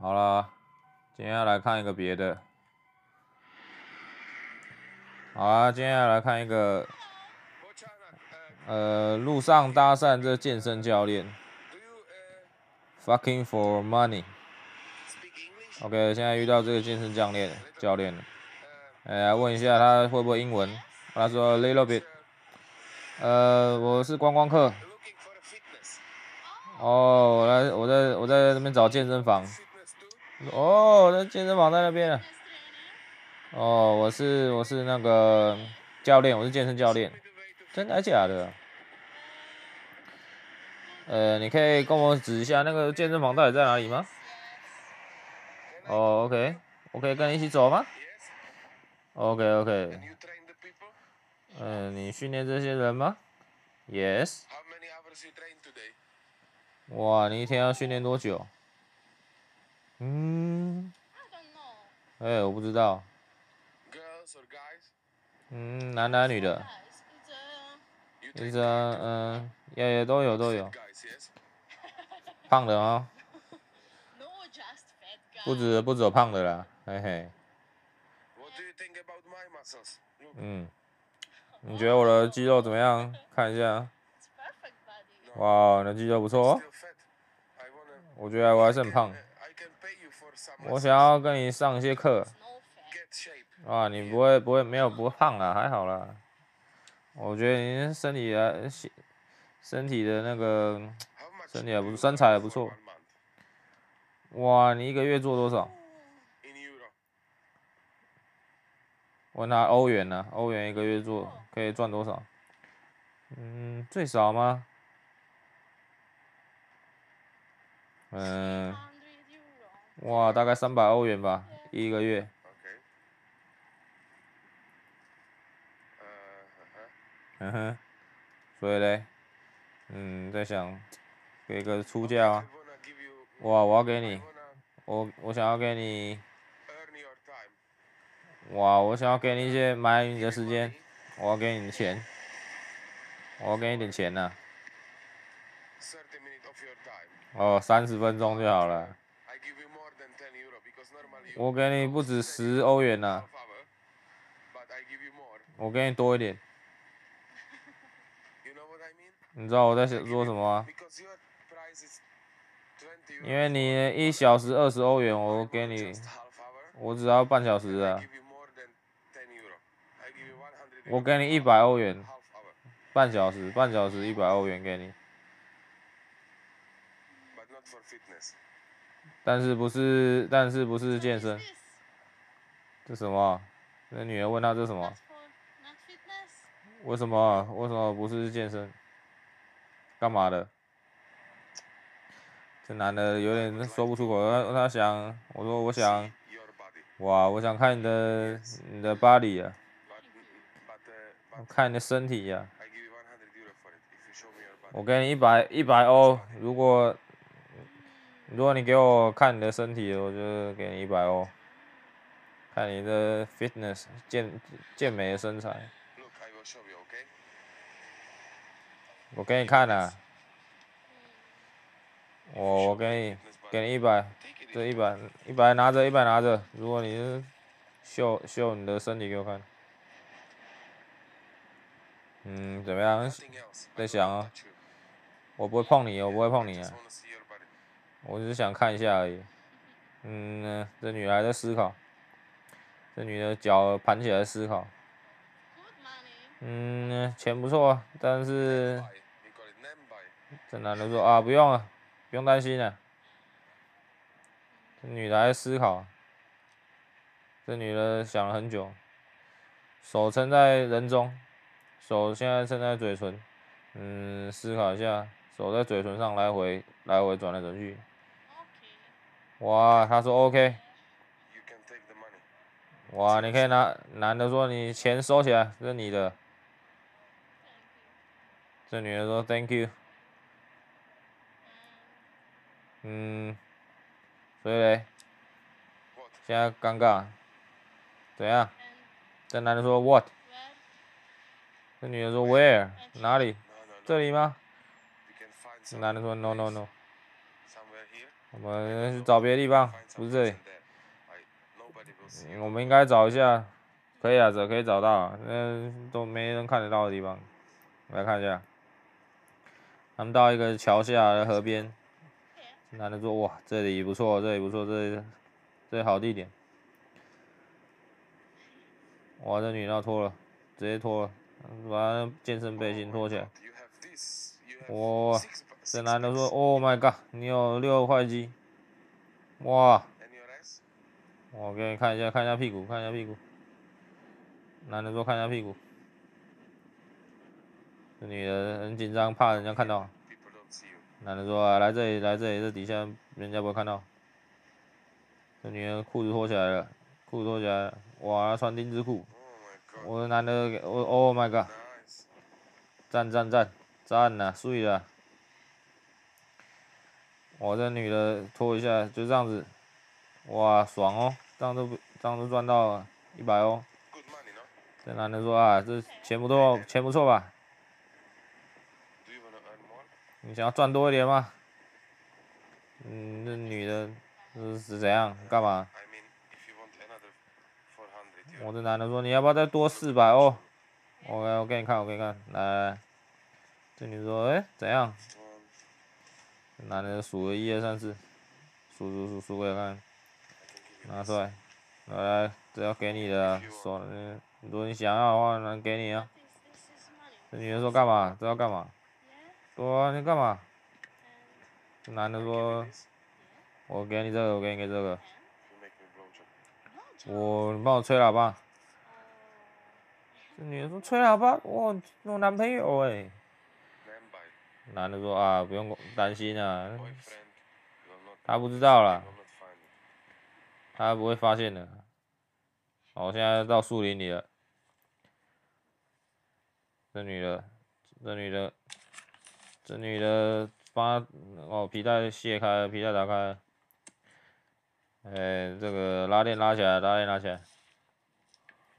好了，今天要来看一个别的。好啊，今天要来看一个，呃，路上搭讪这健身教练，fucking for money。OK，现在遇到这个健身教练，教练了，来问一下他会不会英文？他说 little bit。呃，我是观光客。哦，我来，我在我在那边找健身房。哦，那健身房在那边。哦，我是我是那个教练，我是健身教练。真的还假的？呃，你可以跟我指一下那个健身房到底在哪里吗？哦，OK，我可以跟你一起走吗？OK OK。嗯，你训练这些人吗？Yes。哇，你一天要训练多久？嗯，哎，我不知道。嗯，男的女的？一直嗯，也也都有都有。胖的啊？不止不止有胖的啦，嘿嘿。嗯，你觉得我的肌肉怎么样？看一下。哇，你的肌肉不错哦。我觉得我还是很胖，我想要跟你上一些课。啊，你不会不会没有不胖啊，还好啦。我觉得你身体还身体的那个身体还不，身材还不错。哇，你一个月做多少？我拿欧元呢？欧元一个月做可以赚多少？嗯，最少吗？嗯，哇，大概三百欧元吧，一个月。嗯哼，所以嘞，嗯，在想给个出价啊。哇，我要给你，我我想要给你。哇，我想要给你一些买你的时间，我要给你钱，我要给你点钱呐、啊。哦，三十分钟就好了。我给你不止十欧元呐、我给你多一点。你知道我在说什么吗？因为你一小时二十欧元，我给你，我只要半小时啊。我给你一百欧元，半小时，半小时一百欧元给你。但是不是，但是不是健身？这什么？那女人问他这什么？为什么？为什么不是健身？干嘛的？这男的有点说不出口，他他想，我说我想，哇，我想看你的你的 body 啊，看你的身体呀、我给你一百一百欧，如果。如果你给我看你的身体，我就给你一百欧。看你的 fitness 健健美的身材。我给你看啊。我我给你给你一百，这一百一百拿着一百拿着。如果你是秀秀你的身体给我看。嗯，怎么样？在想啊。我不会碰你，我不会碰你啊。我只是想看一下而已。嗯，这女孩在思考。这女的脚盘起来思考。嗯，钱不错啊，但是这男的说啊，不用了，不用担心了。这女的在思考。这女的想了很久，手撑在人中，手现在撑在嘴唇。嗯，思考一下，手在嘴唇上来回来回转来转去。哇，他说 OK。哇，你可以拿，男的说你钱收起来，这是你的。这女的说 Thank you。嗯，所以嘞，现在尴尬，怎样？这男的说 What？这女的说 Where？哪里？这里吗？这男的说 No No No。我们去找别的地方，不是这里。我们应该找一下，可以啊，这可以找到，那都没人看得到的地方。来看一下，他们到一个桥下的河边，男的说：“哇，这里不错，这里不错，这里这里好地点。”哇，这女的要脱了，直接脱了，把健身背心脱起来。哇，这男的说：“Oh my god，你有六块肌。”哇，我给你看一下，看一下屁股，看一下屁股。男的说：“看一下屁股。”这女的很紧张，怕人家看到。男的说、：“来这里，来这里，这底下人家不会看到。”这女的裤子脱起来了，裤子脱起来了，哇，穿丁字裤。我的男的，我 Oh my god！赞赞赞赞呐，碎了。我这女的脱一下，就这样子，哇，爽哦，这样都这样都赚到了一百哦。这男的说啊，这钱不错，钱不错吧？你想要赚多一点吗？嗯，那女的是是怎样？干嘛？我这男的说，你要不要再多四百哦？我我给你看，我给你看，来。这女的说，哎，怎样？男的数个一二三四，数数数数给我看，拿出来，来来，这要给你的，说，如果你想要的话，能给你啊。这女的说干嘛？这要干嘛？说你干嘛？这男的说，我给你这个，我给你给这个。我，你帮我吹喇叭。这女的说吹喇叭，我我男朋友哎。男的说啊，不用担心啊，他不知道啦，他不会发现的。我现在到树林里了。这女的，这女的。这女的把哦皮带卸开，皮带打开了，哎，这个拉链拉起来，拉链拉起来，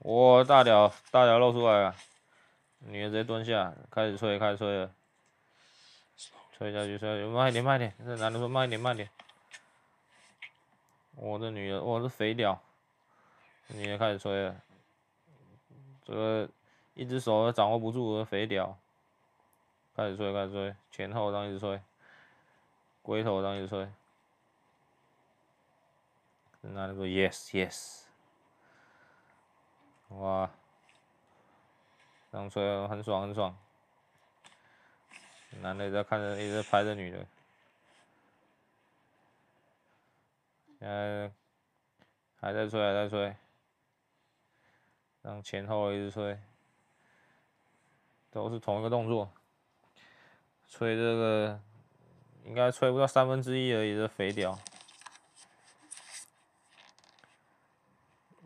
哇，大屌大屌露出来了，女的直接蹲下，开始吹，开始吹了，吹下去，吹下去，慢一点，慢一点，这男的说慢一点，慢一点，我这女的，我是肥屌，女的开始吹了，这个一只手都掌握不住的肥屌。开始吹，开始吹，前后让一直吹，龟头让一直吹。男的说：“Yes, yes。”哇，这样吹很爽，很爽。男的在看着，一直拍着女的。现在还在吹，还在吹。让前后一直吹，都是同一个动作。吹这个应该吹不到三分之一而已，这肥屌。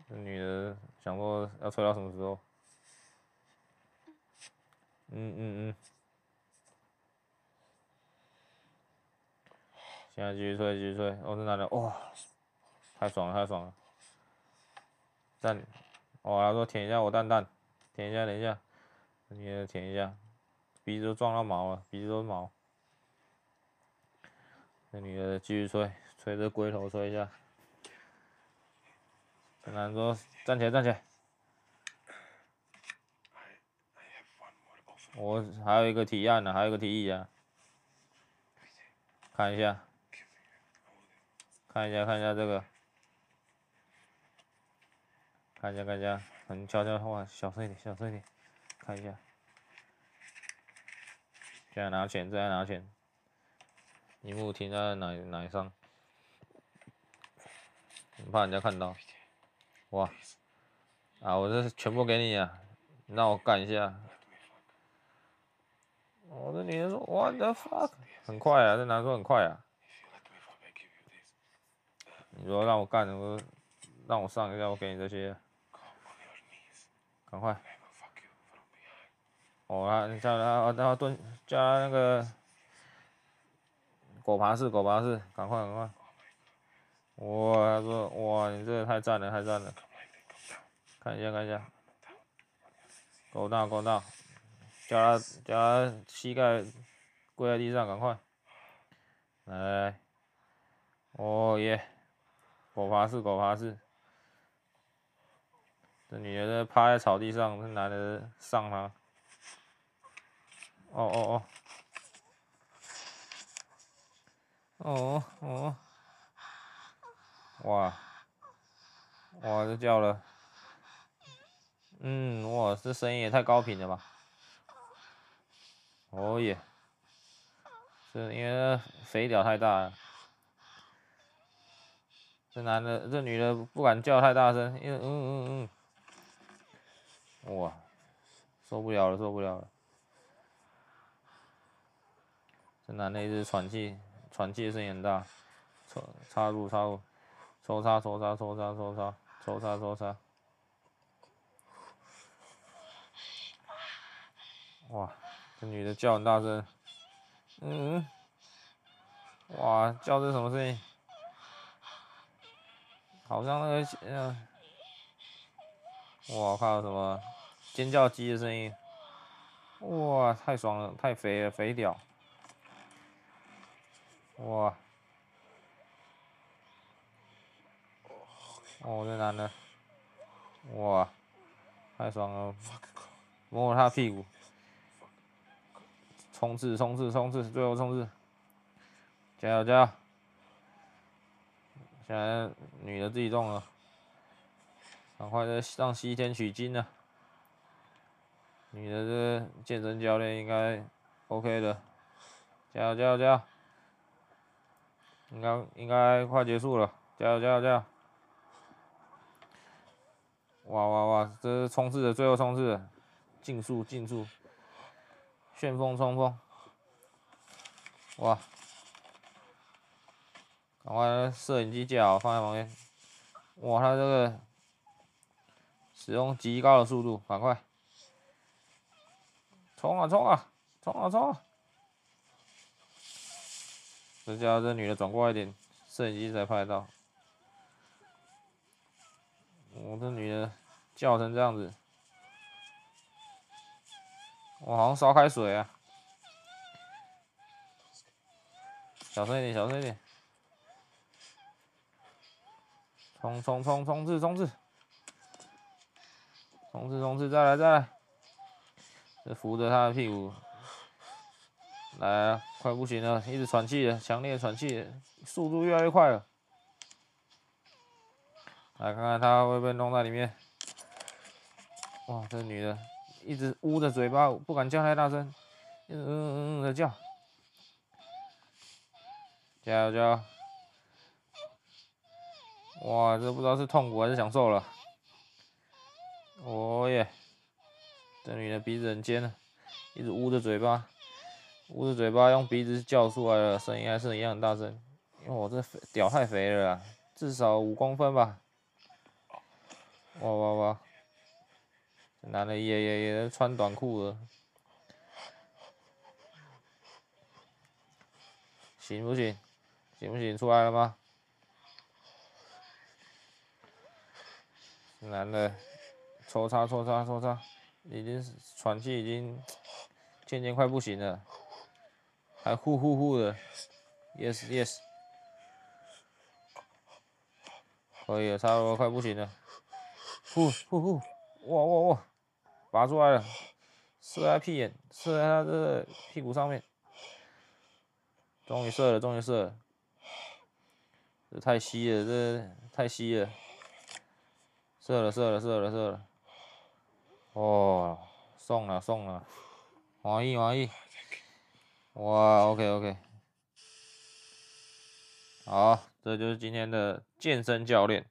这女的想说要吹到什么时候？嗯嗯嗯。现在继续吹，继续吹。哦，这男的哇，太爽了，太爽了。蛋，哦，他说舔一下我蛋蛋，舔一下，等一下，你也舔一下。鼻子都撞到毛了，鼻子都是毛。那女的继续吹，吹着龟头吹一下。男的说：“站起来，站起来。”我还有一个提案呢，还有一个提议啊。看一下，看一下，看一下这个。看一下，看一下，很悄悄话，小声一点，小声一点，看一下。现在拿钱，现在拿钱。萤幕停在哪哪上？你怕人家看到？哇！啊，我这全部给你啊！你让我干一下。我这女人说：“What the fuck？” 很快啊，这男的说很快啊。你说让我干，我让我上一下，我给你这些。赶快。哦，他你叫他，让他蹲，叫他那个狗爬式，狗爬式，赶快赶快！哇，他说哇，你这个太赞了，太赞了！看一下看一下，够大够大，叫他叫他膝盖跪在地上，赶快！来，哦耶，狗爬式，狗爬式。这女的趴在草地上，这男的上她。哦哦哦。哦哦。哇。哇，这叫了。嗯，哇，这声音也太高频了吧。哦耶。是因为肥屌太大了。这男的，这女的不敢叫太大声，因为嗯嗯嗯，哇，受不了了，受不了了。这男的一直喘气，喘气声音很大，插插入插入，抽插抽插抽插抽插抽插抽插。哇，这女的叫很大声，嗯，哇，叫这什么声音？好像那个，嗯，哇靠，什么尖叫鸡的声音？哇，太爽了，太肥了，肥屌！哇！哦，这男的，哇，太爽了！摸摸他屁股，冲刺，冲刺，冲刺，最后冲刺！加油，加油！现在女的自己动了，赶快的上西天取经了。女的这健身教练应该 OK 的，加油加油加油！应该应该快结束了，加油加油加油！哇哇哇！这是冲刺的最后冲刺，竞速竞速，旋风冲锋！哇！赶快摄影机架好，放在旁边。哇，他这个使用极高的速度，赶快冲啊冲啊冲啊冲啊！这家伙这女的转过来一点，摄影机才拍得到。我这女的叫成这样子，我好像烧开水啊！小声一点，小声一点。冲冲冲冲刺冲刺，冲刺冲刺，再来再来，这扶着他的屁股，来啊，快不行了，一直喘气了，强烈喘气，速度越来越快了。来看看他会不会弄在里面。哇，这女的一直捂着嘴巴，不敢叫太大声，嗯嗯嗯嗯的叫，加油加油！哇，这不知道是痛苦还是享受了。哦耶，这女的鼻子很尖啊，一直捂着嘴巴，捂着嘴巴用鼻子叫出来了，声音还是一样大声。因为我这屌太肥了啦，至少五公分吧。哇哇哇！这男的也也也穿短裤了，行不行？行不行？出来了吗？男的抽插抽插抽插，已经喘气已经渐渐快不行了，还呼呼呼的，yes yes，可以了，差不多快不行了，呼呼呼，哇哇哇，拔出来了，射在屁眼，射在他这屁股上面，终于射了，终于射了，这太稀了，这太稀了。射了，射了，射了，射了！哦，送了，送了，满意，满意！哇，OK，OK，好，这就是今天的健身教练。